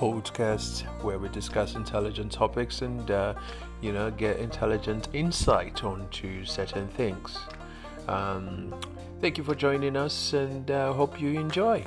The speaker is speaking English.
podcast where we discuss intelligent topics and, uh, you know, get intelligent insight onto certain things. Um, thank you for joining us and uh, hope you enjoy.